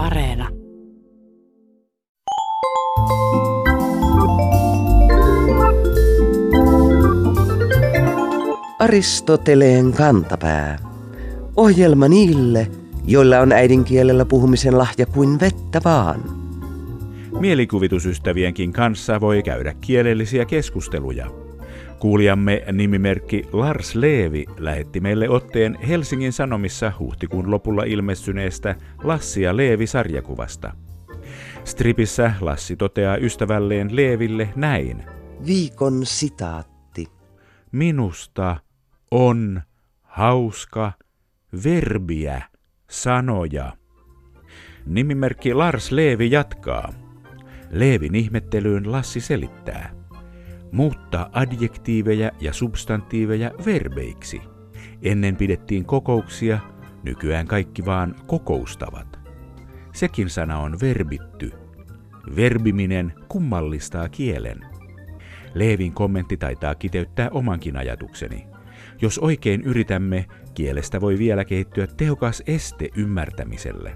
Areena. Aristoteleen kantapää. Ohjelma niille, joilla on äidinkielellä puhumisen lahja kuin vettä vaan. Mielikuvitusystävienkin kanssa voi käydä kielellisiä keskusteluja. Kuulijamme nimimerkki Lars Leevi lähetti meille otteen Helsingin Sanomissa huhtikuun lopulla ilmestyneestä Lassi ja Leevi-sarjakuvasta. Stripissä Lassi toteaa ystävälleen Leeville näin. Viikon sitaatti. Minusta on hauska verbiä, sanoja. Nimimerkki Lars Leevi jatkaa. Leevin ihmettelyyn Lassi selittää. Muuttaa adjektiiveja ja substantiiveja verbeiksi. Ennen pidettiin kokouksia, nykyään kaikki vaan kokoustavat. Sekin sana on verbitty. Verbiminen kummallistaa kielen. Leevin kommentti taitaa kiteyttää omankin ajatukseni. Jos oikein yritämme, kielestä voi vielä kehittyä tehokas este ymmärtämiselle.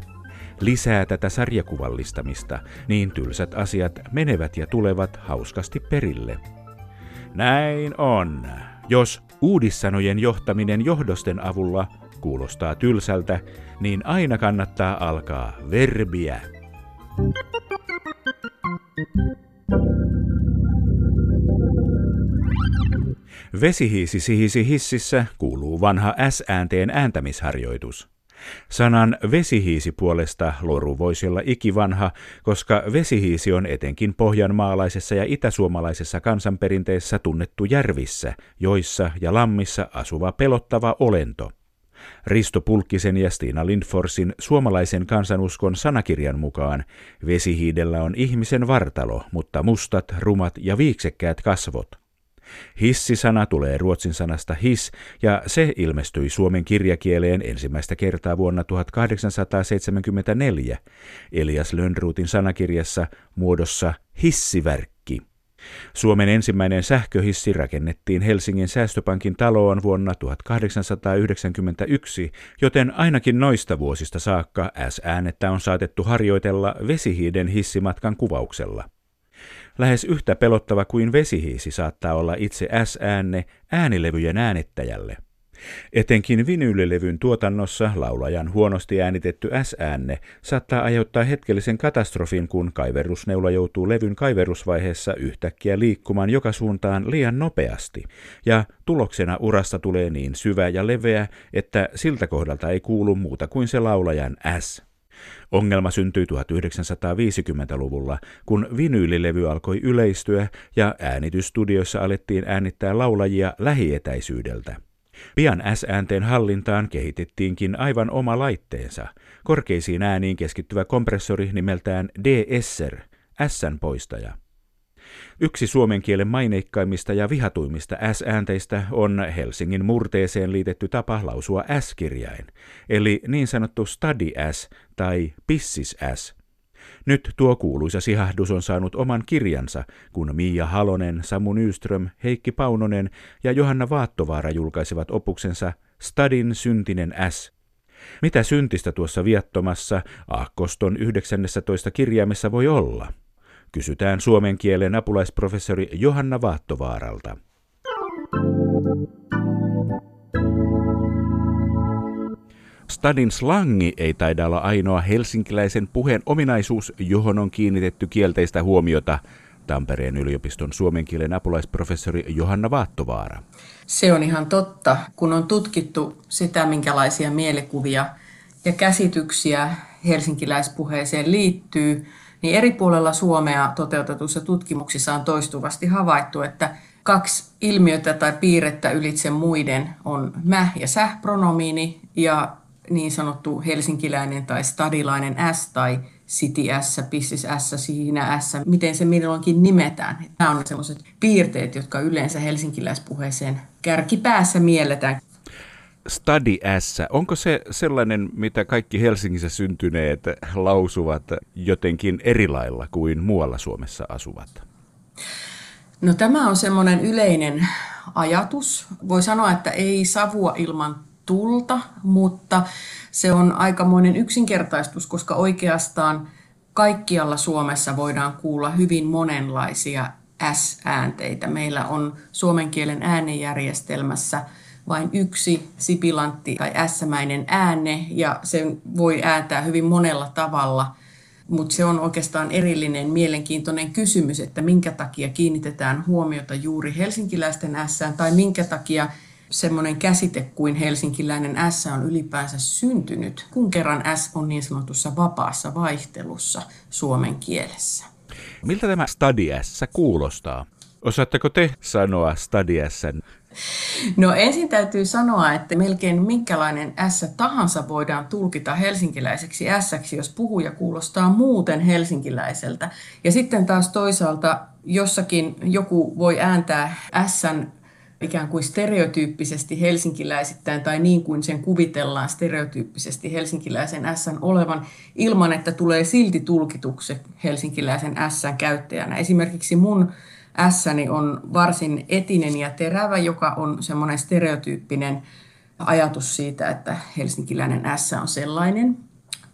Lisää tätä sarjakuvallistamista, niin tylsät asiat menevät ja tulevat hauskasti perille. Näin on. Jos uudissanojen johtaminen johdosten avulla kuulostaa tylsältä, niin aina kannattaa alkaa verbiä. Vesihiisi sihisi hississä kuuluu vanha S-äänteen ääntämisharjoitus. Sanan vesihiisi puolesta loru voisi olla ikivanha, koska vesihiisi on etenkin pohjanmaalaisessa ja itäsuomalaisessa kansanperinteessä tunnettu järvissä, joissa ja lammissa asuva pelottava olento. Risto Pulkkisen ja Stina Lindforsin suomalaisen kansanuskon sanakirjan mukaan vesihiidellä on ihmisen vartalo, mutta mustat, rumat ja viiksekkäät kasvot – Hissisana tulee ruotsin sanasta his, ja se ilmestyi suomen kirjakieleen ensimmäistä kertaa vuonna 1874 Elias Lönnruutin sanakirjassa muodossa hissivärkki. Suomen ensimmäinen sähköhissi rakennettiin Helsingin säästöpankin taloon vuonna 1891, joten ainakin noista vuosista saakka S-äänettä on saatettu harjoitella vesihiiden hissimatkan kuvauksella. Lähes yhtä pelottava kuin vesihiisi saattaa olla itse S-äänne äänilevyjen äänittäjälle. Etenkin vinyylilevyn tuotannossa laulajan huonosti äänitetty S-äänne saattaa aiheuttaa hetkellisen katastrofin, kun kaiverusneula joutuu levyn kaiverusvaiheessa yhtäkkiä liikkumaan joka suuntaan liian nopeasti, ja tuloksena urasta tulee niin syvä ja leveä, että siltä kohdalta ei kuulu muuta kuin se laulajan S. Ongelma syntyi 1950-luvulla, kun vinyylilevy alkoi yleistyä ja äänitysstudioissa alettiin äänittää laulajia lähietäisyydeltä. Pian S-äänteen hallintaan kehitettiinkin aivan oma laitteensa, korkeisiin ääniin keskittyvä kompressori nimeltään D-Esser, S-poistaja. Yksi suomen kielen maineikkaimmista ja vihatuimmista S-äänteistä on Helsingin murteeseen liitetty tapa lausua S-kirjain, eli niin sanottu study S tai pissis S. Nyt tuo kuuluisa sihahdus on saanut oman kirjansa, kun Miia Halonen, Samu Nyström, Heikki Paunonen ja Johanna Vaattovaara julkaisivat opuksensa Stadin syntinen S. Mitä syntistä tuossa viattomassa Aakkoston 19 kirjaimessa voi olla? Kysytään suomen kielen apulaisprofessori Johanna Vaattovaaralta. Stadin slangi ei taida olla ainoa helsinkiläisen puheen ominaisuus, johon on kiinnitetty kielteistä huomiota. Tampereen yliopiston suomen kielen apulaisprofessori Johanna Vaattovaara. Se on ihan totta, kun on tutkittu sitä, minkälaisia mielikuvia ja käsityksiä helsinkiläispuheeseen liittyy – niin eri puolella Suomea toteutetuissa tutkimuksissa on toistuvasti havaittu, että kaksi ilmiötä tai piirrettä ylitse muiden on mä- ja säh-pronomiini ja niin sanottu helsinkiläinen tai stadilainen S tai city S, pissis S, siinä S, miten se milloinkin nimetään. Nämä on sellaiset piirteet, jotka yleensä helsinkiläispuheeseen kärkipäässä mielletään. Study S, onko se sellainen, mitä kaikki Helsingissä syntyneet lausuvat jotenkin eri lailla kuin muualla Suomessa asuvat? No tämä on semmoinen yleinen ajatus. Voi sanoa, että ei savua ilman tulta, mutta se on aikamoinen yksinkertaistus, koska oikeastaan kaikkialla Suomessa voidään kuulla hyvin monenlaisia S-äänteitä. Meillä on suomen kielen äänejärjestelmässä vain yksi sipilantti tai S-mäinen ääne ja sen voi ääntää hyvin monella tavalla. Mutta se on oikeastaan erillinen mielenkiintoinen kysymys, että minkä takia kiinnitetään huomiota juuri helsinkiläisten S tai minkä takia semmoinen käsite kuin helsinkiläinen S on ylipäänsä syntynyt, kun kerran S on niin sanotussa vapaassa vaihtelussa suomen kielessä. Miltä tämä Stadi S kuulostaa? Osaatteko te sanoa Stadi S? No ensin täytyy sanoa, että melkein minkälainen S tahansa voidaan tulkita helsinkiläiseksi S, jos puhuja kuulostaa muuten helsinkiläiseltä. Ja sitten taas toisaalta jossakin joku voi ääntää S ikään kuin stereotyyppisesti helsinkiläisittäin tai niin kuin sen kuvitellaan stereotyyppisesti helsinkiläisen S olevan ilman, että tulee silti tulkituksi helsinkiläisen S käyttäjänä. Esimerkiksi mun S on varsin etinen ja terävä, joka on semmoinen stereotyyppinen ajatus siitä, että helsinkiläinen S on sellainen.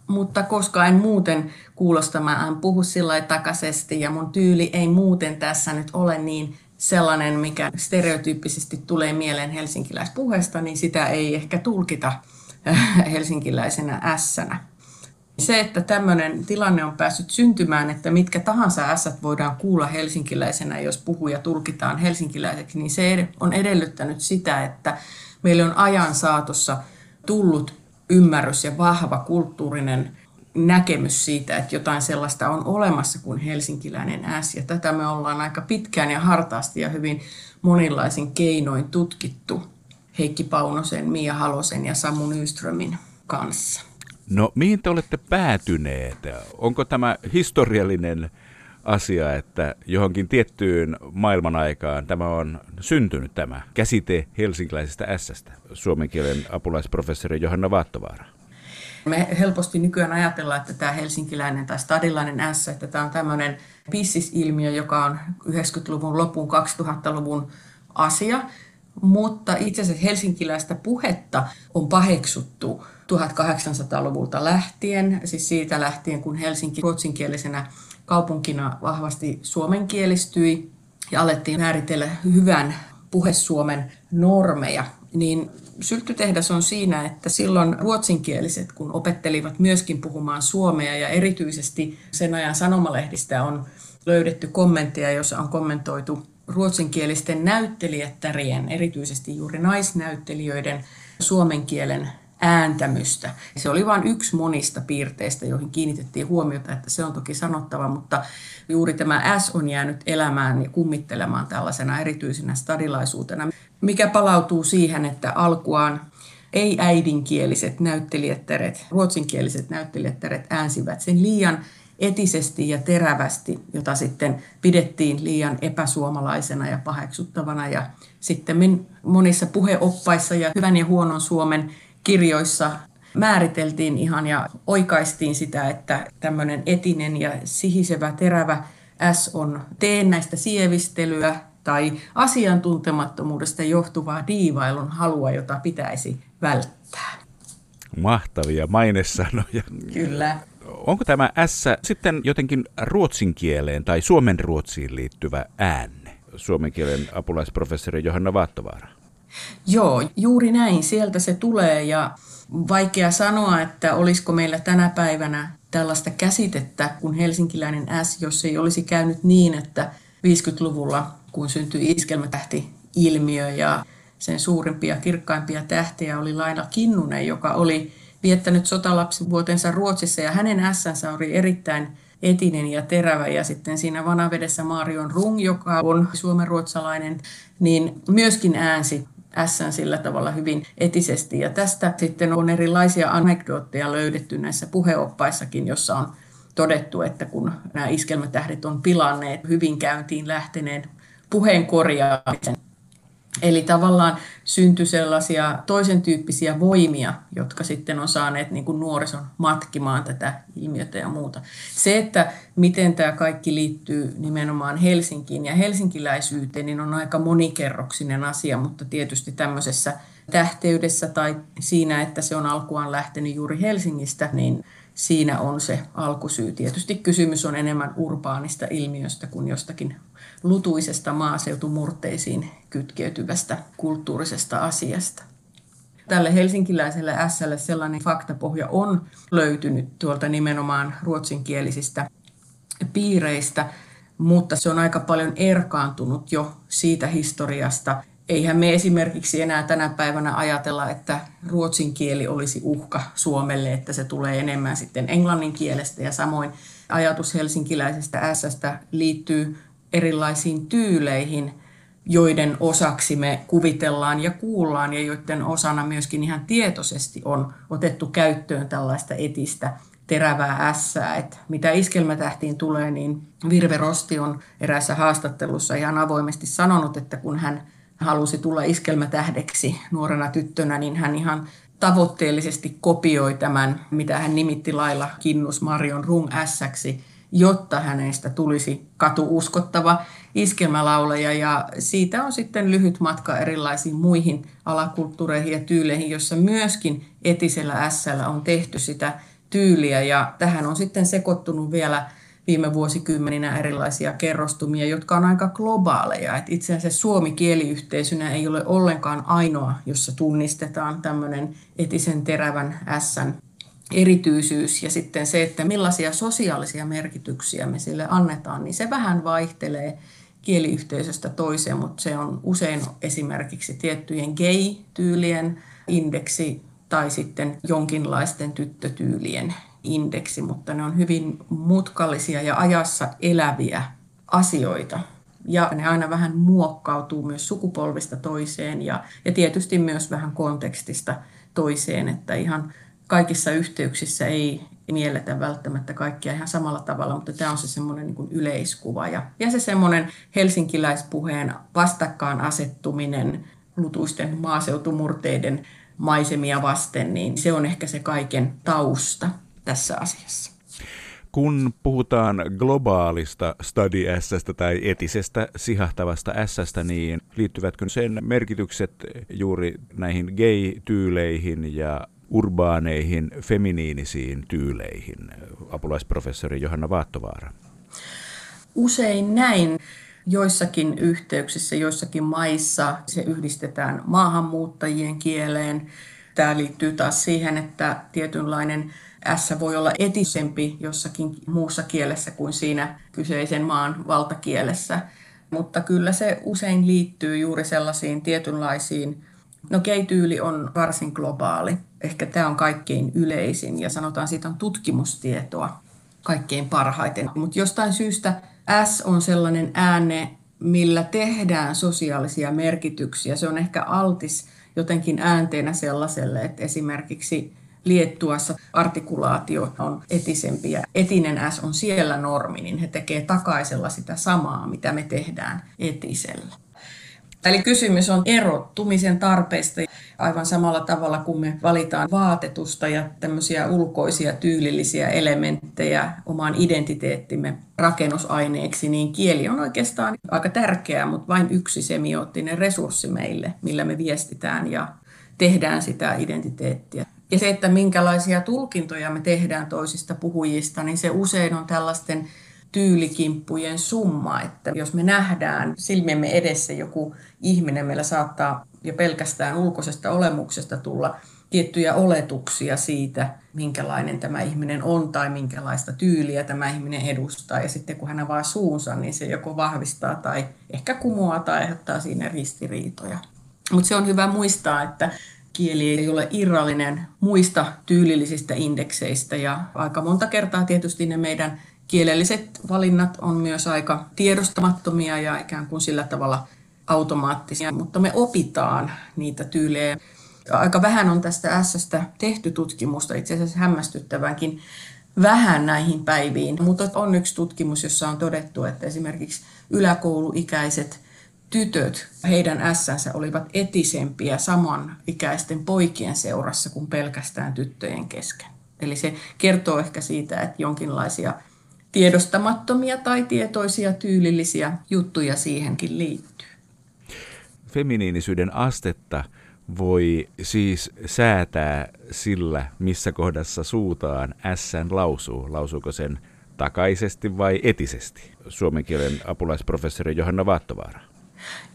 Mutta koska en muuten kuulosta, mä en puhu sillä takaisesti ja mun tyyli ei muuten tässä nyt ole niin sellainen, mikä stereotyyppisesti tulee mieleen helsinkiläispuheesta, niin sitä ei ehkä tulkita helsinkiläisenä ässänä. Se, että tämmöinen tilanne on päässyt syntymään, että mitkä tahansa ässät voidaan kuulla helsinkiläisenä, jos puhuja tulkitaan helsinkiläiseksi, niin se on edellyttänyt sitä, että meillä on ajan saatossa tullut ymmärrys ja vahva kulttuurinen näkemys siitä, että jotain sellaista on olemassa kuin helsinkiläinen S. Ja tätä me ollaan aika pitkään ja hartaasti ja hyvin monenlaisin keinoin tutkittu Heikki Paunosen, Mia Halosen ja Samu Nyströmin kanssa. No mihin te olette päätyneet? Onko tämä historiallinen asia, että johonkin tiettyyn maailman aikaan tämä on syntynyt tämä käsite helsinkiläisestä S-stä, suomen kielen apulaisprofessori Johanna Vaattovaara? Me helposti nykyään ajatellaan, että tämä helsinkiläinen tai stadilainen S, että tämä on tämmöinen pissisilmiö, joka on 90-luvun lopun 2000-luvun asia. Mutta itse asiassa helsinkiläistä puhetta on paheksuttu 1800-luvulta lähtien, siis siitä lähtien, kun Helsinki ruotsinkielisenä kaupunkina vahvasti suomenkielistyi ja alettiin määritellä hyvän puhesuomen normeja, niin sylttytehdas on siinä, että silloin ruotsinkieliset, kun opettelivat myöskin puhumaan suomea ja erityisesti sen ajan sanomalehdistä on löydetty kommentteja, joissa on kommentoitu ruotsinkielisten näyttelijättärien, erityisesti juuri naisnäyttelijöiden suomen kielen ääntämystä. Se oli vain yksi monista piirteistä, joihin kiinnitettiin huomiota, että se on toki sanottava, mutta juuri tämä S on jäänyt elämään ja kummittelemaan tällaisena erityisenä stadilaisuutena, mikä palautuu siihen, että alkuaan ei-äidinkieliset näyttelijättäret, ruotsinkieliset näyttelijättäret äänsivät sen liian etisesti ja terävästi, jota sitten pidettiin liian epäsuomalaisena ja paheksuttavana. Ja sitten monissa puheoppaissa ja hyvän ja huonon Suomen kirjoissa määriteltiin ihan ja oikaistiin sitä, että tämmöinen etinen ja sihisevä terävä S on teennäistä sievistelyä tai asiantuntemattomuudesta johtuvaa diivailun halua, jota pitäisi välttää. Mahtavia mainesanoja. Kyllä. Onko tämä S sitten jotenkin ruotsin kieleen tai suomen ruotsiin liittyvä äänne? Suomen kielen apulaisprofessori Johanna Vaattovaara. Joo, juuri näin. Sieltä se tulee ja vaikea sanoa, että olisiko meillä tänä päivänä tällaista käsitettä kuin helsinkiläinen S, jos ei olisi käynyt niin, että 50-luvulla, kun syntyi iskelmätähti-ilmiö ja sen suurimpia, kirkkaimpia tähtiä oli Laina Kinnunen, joka oli viettänyt sotalapsivuotensa Ruotsissa ja hänen S oli erittäin etinen ja terävä. Ja sitten siinä Vanavedessä Marion Rung, joka on suomenruotsalainen, niin myöskin äänsi S sillä tavalla hyvin etisesti. Ja tästä sitten on erilaisia anekdootteja löydetty näissä puheoppaissakin, jossa on todettu, että kun nämä iskelmätähdet on pilanneet hyvin käyntiin lähteneen puheen korjaamisen, Eli tavallaan syntyi sellaisia toisen tyyppisiä voimia, jotka sitten on saaneet niin kuin nuorison matkimaan tätä ilmiötä ja muuta. Se, että miten tämä kaikki liittyy nimenomaan Helsinkiin ja helsinkiläisyyteen, niin on aika monikerroksinen asia, mutta tietysti tämmöisessä tähteydessä tai siinä, että se on alkuaan lähtenyt juuri Helsingistä, niin siinä on se alkusyy. Tietysti kysymys on enemmän urbaanista ilmiöstä kuin jostakin lutuisesta maaseutumurteisiin kytkeytyvästä kulttuurisesta asiasta. Tälle helsinkiläiselle Slle sellainen faktapohja on löytynyt tuolta nimenomaan ruotsinkielisistä piireistä, mutta se on aika paljon erkaantunut jo siitä historiasta, eihän me esimerkiksi enää tänä päivänä ajatella, että ruotsin kieli olisi uhka Suomelle, että se tulee enemmän sitten englannin kielestä ja samoin ajatus helsinkiläisestä s liittyy erilaisiin tyyleihin, joiden osaksi me kuvitellaan ja kuullaan ja joiden osana myöskin ihan tietoisesti on otettu käyttöön tällaista etistä terävää ässää. Että mitä iskelmätähtiin tulee, niin Virve Rosti on eräässä haastattelussa ihan avoimesti sanonut, että kun hän halusi tulla iskelmätähdeksi nuorena tyttönä, niin hän ihan tavoitteellisesti kopioi tämän, mitä hän nimitti lailla Kinnus Marion rung ässäksi, jotta hänestä tulisi katuuskottava iskelmälaulaja. Ja siitä on sitten lyhyt matka erilaisiin muihin alakulttuureihin ja tyyleihin, jossa myöskin etisellä ässällä on tehty sitä tyyliä. Ja tähän on sitten sekoittunut vielä viime vuosikymmeninä erilaisia kerrostumia, jotka on aika globaaleja. Et itse asiassa Suomi kieliyhteisönä ei ole ollenkaan ainoa, jossa tunnistetaan tämmöinen etisen terävän ässän erityisyys ja sitten se, että millaisia sosiaalisia merkityksiä me sille annetaan, niin se vähän vaihtelee kieliyhteisöstä toiseen, mutta se on usein esimerkiksi tiettyjen gay-tyylien indeksi tai sitten jonkinlaisten tyttötyylien indeksi, mutta ne on hyvin mutkallisia ja ajassa eläviä asioita. Ja ne aina vähän muokkautuu myös sukupolvista toiseen ja, ja tietysti myös vähän kontekstista toiseen, että ihan kaikissa yhteyksissä ei mielletä välttämättä kaikkia ihan samalla tavalla, mutta tämä on se semmoinen niin yleiskuva. Ja, ja se semmoinen helsinkiläispuheen vastakkaan asettuminen lutuisten maaseutumurteiden maisemia vasten, niin se on ehkä se kaiken tausta tässä asiassa. Kun puhutaan globaalista study s tai etisestä sihahtavasta s niin liittyvätkö sen merkitykset juuri näihin gay-tyyleihin ja urbaaneihin, feminiinisiin tyyleihin, apulaisprofessori Johanna Vaattovaara? Usein näin. Joissakin yhteyksissä, joissakin maissa se yhdistetään maahanmuuttajien kieleen. Tämä liittyy taas siihen, että tietynlainen S voi olla etisempi jossakin muussa kielessä kuin siinä kyseisen maan valtakielessä. Mutta kyllä se usein liittyy juuri sellaisiin tietynlaisiin, no keityyli on varsin globaali. Ehkä tämä on kaikkein yleisin ja sanotaan siitä on tutkimustietoa kaikkein parhaiten. Mutta jostain syystä S on sellainen ääne, millä tehdään sosiaalisia merkityksiä. Se on ehkä altis jotenkin äänteena sellaiselle, että esimerkiksi Liettuassa artikulaatio on etisempi ja etinen S on siellä normi, niin he tekee takaisella sitä samaa, mitä me tehdään etisellä. Eli kysymys on erottumisen tarpeesta aivan samalla tavalla kuin me valitaan vaatetusta ja tämmöisiä ulkoisia tyylillisiä elementtejä omaan identiteettimme rakennusaineeksi, niin kieli on oikeastaan aika tärkeä, mutta vain yksi semioottinen resurssi meille, millä me viestitään ja tehdään sitä identiteettiä. Ja se, että minkälaisia tulkintoja me tehdään toisista puhujista, niin se usein on tällaisten tyylikimppujen summa, että jos me nähdään silmiemme edessä joku ihminen, meillä saattaa jo pelkästään ulkoisesta olemuksesta tulla tiettyjä oletuksia siitä, minkälainen tämä ihminen on tai minkälaista tyyliä tämä ihminen edustaa. Ja sitten kun hän avaa suunsa, niin se joko vahvistaa tai ehkä kumoaa tai aiheuttaa siinä ristiriitoja. Mutta se on hyvä muistaa, että kieli ei ole irrallinen muista tyylillisistä indekseistä ja aika monta kertaa tietysti ne meidän kielelliset valinnat on myös aika tiedostamattomia ja ikään kuin sillä tavalla automaattisia, mutta me opitaan niitä tyylejä. Aika vähän on tästä s tehty tutkimusta, itse asiassa hämmästyttävänkin vähän näihin päiviin, mutta on yksi tutkimus, jossa on todettu, että esimerkiksi yläkouluikäiset tytöt, heidän ässänsä olivat etisempiä samanikäisten poikien seurassa kuin pelkästään tyttöjen kesken. Eli se kertoo ehkä siitä, että jonkinlaisia tiedostamattomia tai tietoisia tyylillisiä juttuja siihenkin liittyy. Feminiinisyyden astetta voi siis säätää sillä, missä kohdassa suutaan ässän lausuu. Lausuuko sen takaisesti vai etisesti? Suomen kielen apulaisprofessori Johanna Vaattovaara.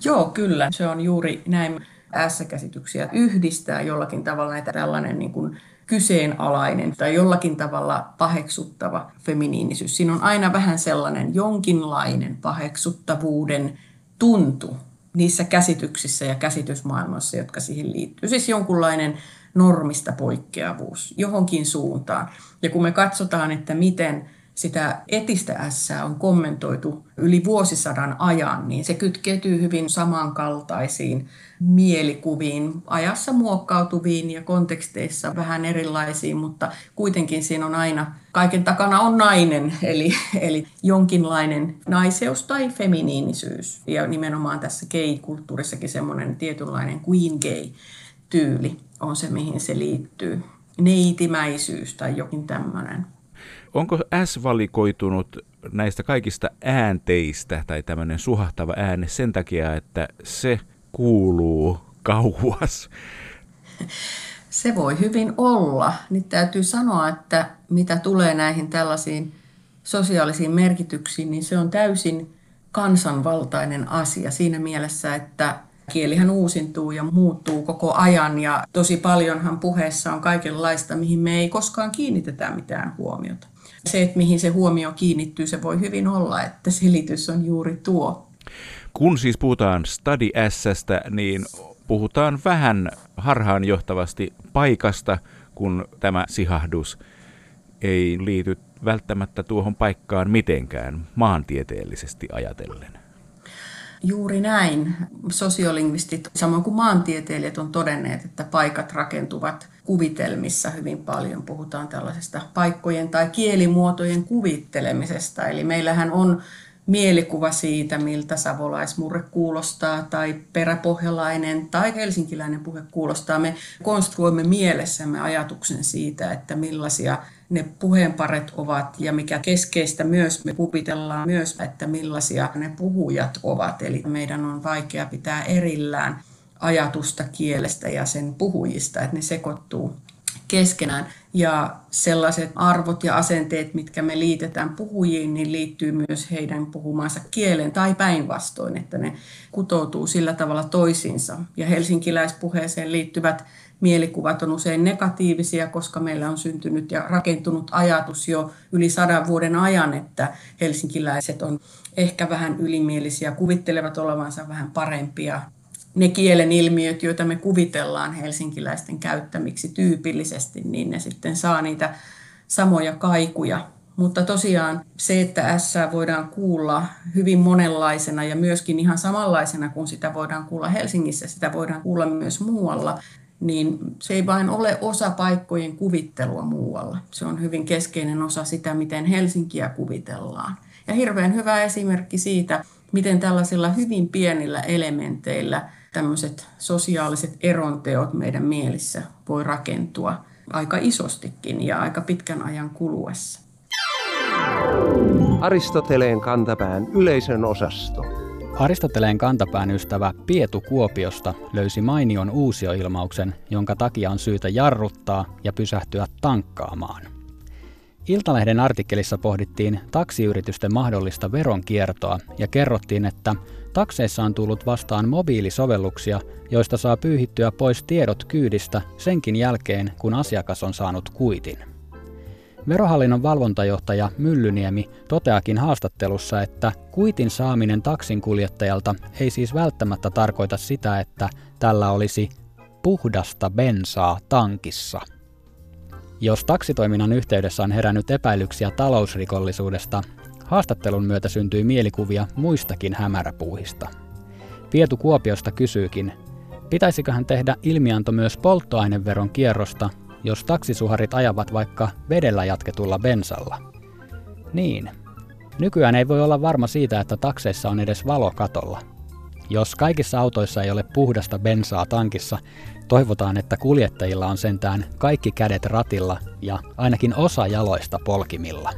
Joo, kyllä. Se on juuri näin S-käsityksiä yhdistää jollakin tavalla näitä tällainen niin kuin kyseenalainen tai jollakin tavalla paheksuttava feminiinisyys. Siinä on aina vähän sellainen jonkinlainen paheksuttavuuden tuntu niissä käsityksissä ja käsitysmaailmassa, jotka siihen liittyy. Siis jonkunlainen normista poikkeavuus johonkin suuntaan. Ja kun me katsotaan, että miten sitä etistä S on kommentoitu yli vuosisadan ajan, niin se kytkeytyy hyvin samankaltaisiin mielikuviin, ajassa muokkautuviin ja konteksteissa vähän erilaisiin, mutta kuitenkin siinä on aina, kaiken takana on nainen, eli, eli jonkinlainen naiseus tai feminiinisyys. Ja nimenomaan tässä gay-kulttuurissakin semmoinen tietynlainen queen gay-tyyli on se, mihin se liittyy. Neitimäisyys tai jokin tämmöinen. Onko S valikoitunut näistä kaikista äänteistä tai tämmöinen suhahtava ääne sen takia, että se kuuluu kauas? Se voi hyvin olla. Nyt täytyy sanoa, että mitä tulee näihin tällaisiin sosiaalisiin merkityksiin, niin se on täysin kansanvaltainen asia siinä mielessä, että kielihän uusintuu ja muuttuu koko ajan ja tosi paljonhan puheessa on kaikenlaista, mihin me ei koskaan kiinnitetä mitään huomiota. Se, että mihin se huomio kiinnittyy, se voi hyvin olla, että selitys on juuri tuo. Kun siis puhutaan Study Sstä, niin puhutaan vähän harhaanjohtavasti paikasta, kun tämä sihahdus ei liity välttämättä tuohon paikkaan mitenkään maantieteellisesti ajatellen. Juuri näin. Sosiolingvistit, samoin kuin maantieteilijät, on todenneet, että paikat rakentuvat kuvitelmissa hyvin paljon. Puhutaan tällaisesta paikkojen tai kielimuotojen kuvittelemisesta. Eli meillähän on mielikuva siitä, miltä savolaismurre kuulostaa tai peräpohjalainen tai helsinkiläinen puhe kuulostaa. Me konstruoimme mielessämme ajatuksen siitä, että millaisia ne puheenparet ovat ja mikä keskeistä myös, me kuvitellaan myös, että millaisia ne puhujat ovat. Eli meidän on vaikea pitää erillään ajatusta kielestä ja sen puhujista, että ne sekoittuu keskenään. Ja sellaiset arvot ja asenteet, mitkä me liitetään puhujiin, niin liittyy myös heidän puhumansa kielen tai päinvastoin, että ne kutoutuu sillä tavalla toisiinsa. Ja helsinkiläispuheeseen liittyvät mielikuvat on usein negatiivisia, koska meillä on syntynyt ja rakentunut ajatus jo yli sadan vuoden ajan, että helsinkiläiset on ehkä vähän ylimielisiä, kuvittelevat olevansa vähän parempia. Ne kielen ilmiöt, joita me kuvitellaan helsinkiläisten käyttämiksi tyypillisesti, niin ne sitten saa niitä samoja kaikuja. Mutta tosiaan se, että S voidaan kuulla hyvin monenlaisena ja myöskin ihan samanlaisena kuin sitä voidaan kuulla Helsingissä, sitä voidaan kuulla myös muualla, niin se ei vain ole osa paikkojen kuvittelua muualla. Se on hyvin keskeinen osa sitä, miten Helsinkiä kuvitellaan. Ja hirveän hyvä esimerkki siitä, miten tällaisilla hyvin pienillä elementeillä tämmöiset sosiaaliset eronteot meidän mielissä voi rakentua aika isostikin ja aika pitkän ajan kuluessa. Aristoteleen kantapään yleisön osasto. Aristoteleen kantapään ystävä Pietu Kuopiosta löysi mainion uusioilmauksen, jonka takia on syytä jarruttaa ja pysähtyä tankkaamaan. Iltalehden artikkelissa pohdittiin taksiyritysten mahdollista veronkiertoa ja kerrottiin, että takseissa on tullut vastaan mobiilisovelluksia, joista saa pyyhittyä pois tiedot kyydistä senkin jälkeen, kun asiakas on saanut kuitin. Verohallinnon valvontajohtaja Myllyniemi toteakin haastattelussa, että kuitin saaminen taksin kuljettajalta ei siis välttämättä tarkoita sitä, että tällä olisi puhdasta bensaa tankissa. Jos taksitoiminnan yhteydessä on herännyt epäilyksiä talousrikollisuudesta, haastattelun myötä syntyi mielikuvia muistakin hämäräpuuhista. Pietu Kuopiosta kysyykin, pitäisiköhän tehdä ilmianto myös polttoaineveron kierrosta jos taksisuharit ajavat vaikka vedellä jatketulla bensalla. Niin. Nykyään ei voi olla varma siitä, että takseissa on edes valo katolla. Jos kaikissa autoissa ei ole puhdasta bensaa tankissa, toivotaan, että kuljettajilla on sentään kaikki kädet ratilla ja ainakin osa jaloista polkimilla.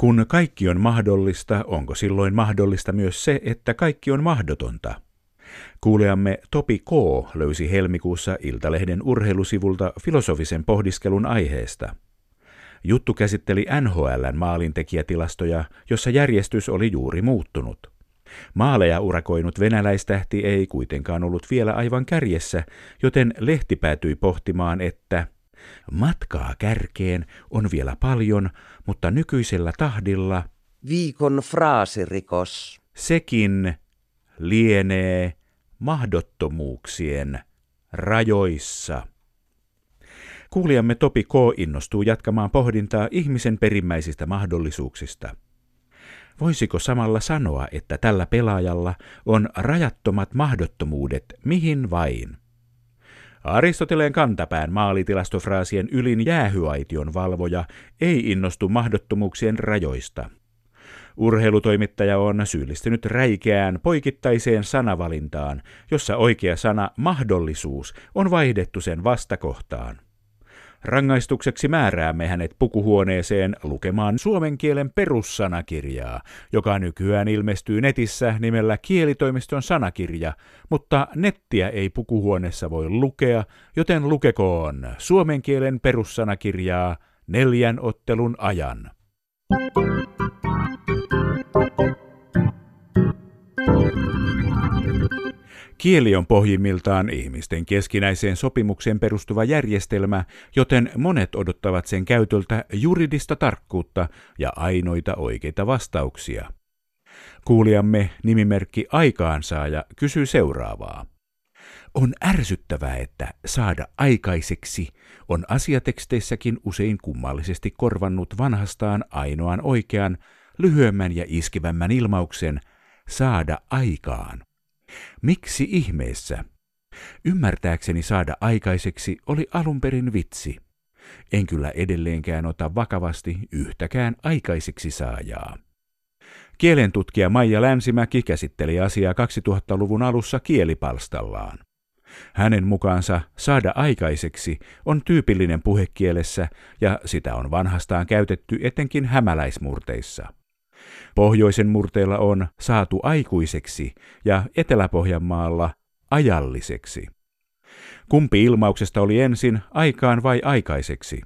Kun kaikki on mahdollista, onko silloin mahdollista myös se, että kaikki on mahdotonta? Kuuleamme Topi K. löysi helmikuussa Iltalehden urheilusivulta filosofisen pohdiskelun aiheesta. Juttu käsitteli NHLn maalintekijätilastoja, jossa järjestys oli juuri muuttunut. Maaleja urakoinut venäläistähti ei kuitenkaan ollut vielä aivan kärjessä, joten lehti päätyi pohtimaan, että matkaa kärkeen on vielä paljon, mutta nykyisellä tahdilla Viikon fraasirikos. sekin lienee mahdottomuuksien rajoissa. Kuulijamme Topi K. innostuu jatkamaan pohdintaa ihmisen perimmäisistä mahdollisuuksista. Voisiko samalla sanoa, että tällä pelaajalla on rajattomat mahdottomuudet mihin vain? Aristoteleen kantapään maalitilastofraasien ylin jäähyaition valvoja ei innostu mahdottomuuksien rajoista. Urheilutoimittaja on syyllistynyt räikeään poikittaiseen sanavalintaan, jossa oikea sana mahdollisuus on vaihdettu sen vastakohtaan. Rangaistukseksi määräämme hänet pukuhuoneeseen lukemaan suomen kielen perussanakirjaa, joka nykyään ilmestyy netissä nimellä Kielitoimiston sanakirja, mutta nettiä ei pukuhuoneessa voi lukea, joten lukekoon suomen kielen perussanakirjaa neljän ottelun ajan. Kieli on pohjimmiltaan ihmisten keskinäiseen sopimukseen perustuva järjestelmä, joten monet odottavat sen käytöltä juridista tarkkuutta ja ainoita oikeita vastauksia. Kuulijamme nimimerkki Aikaansaaja kysyy seuraavaa. On ärsyttävää, että saada aikaiseksi on asiateksteissäkin usein kummallisesti korvannut vanhastaan ainoan oikean, lyhyemmän ja iskevämmän ilmauksen saada aikaan. Miksi ihmeessä? Ymmärtääkseni saada aikaiseksi oli alun perin vitsi. En kyllä edelleenkään ota vakavasti yhtäkään aikaiseksi saajaa. Kielentutkija Maija Länsimäki käsitteli asiaa 2000-luvun alussa kielipalstallaan. Hänen mukaansa saada aikaiseksi on tyypillinen puhekielessä ja sitä on vanhastaan käytetty etenkin hämäläismurteissa. Pohjoisen murteella on saatu aikuiseksi ja Etelä-Pohjanmaalla ajalliseksi. Kumpi ilmauksesta oli ensin, aikaan vai aikaiseksi?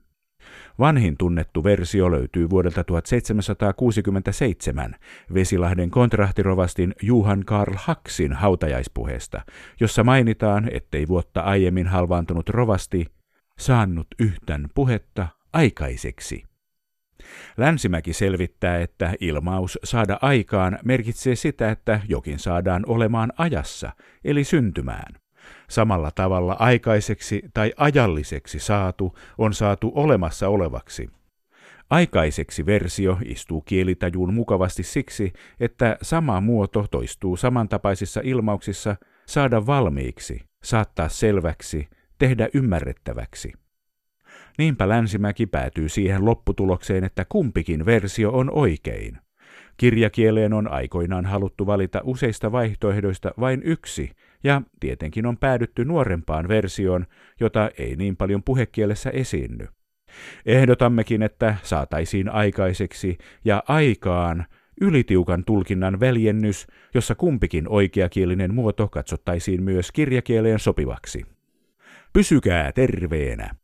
Vanhin tunnettu versio löytyy vuodelta 1767 Vesilahden kontrahtirovastin Juhan Karl Haksin hautajaispuheesta, jossa mainitaan, ettei vuotta aiemmin halvaantunut rovasti saanut yhtän puhetta aikaiseksi. Länsimäki selvittää, että ilmaus saada aikaan merkitsee sitä, että jokin saadaan olemaan ajassa, eli syntymään. Samalla tavalla aikaiseksi tai ajalliseksi saatu on saatu olemassa olevaksi. Aikaiseksi versio istuu kielitajuun mukavasti siksi, että sama muoto toistuu samantapaisissa ilmauksissa saada valmiiksi, saattaa selväksi, tehdä ymmärrettäväksi. Niinpä Länsimäki päätyy siihen lopputulokseen, että kumpikin versio on oikein. Kirjakieleen on aikoinaan haluttu valita useista vaihtoehdoista vain yksi, ja tietenkin on päädytty nuorempaan versioon, jota ei niin paljon puhekielessä esiinny. Ehdotammekin, että saataisiin aikaiseksi ja aikaan ylitiukan tulkinnan väljennys, jossa kumpikin oikeakielinen muoto katsottaisiin myös kirjakieleen sopivaksi. Pysykää terveenä!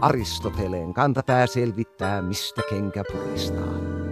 Aristoteleen kantapää selvittää, mistä kenkä puristaa.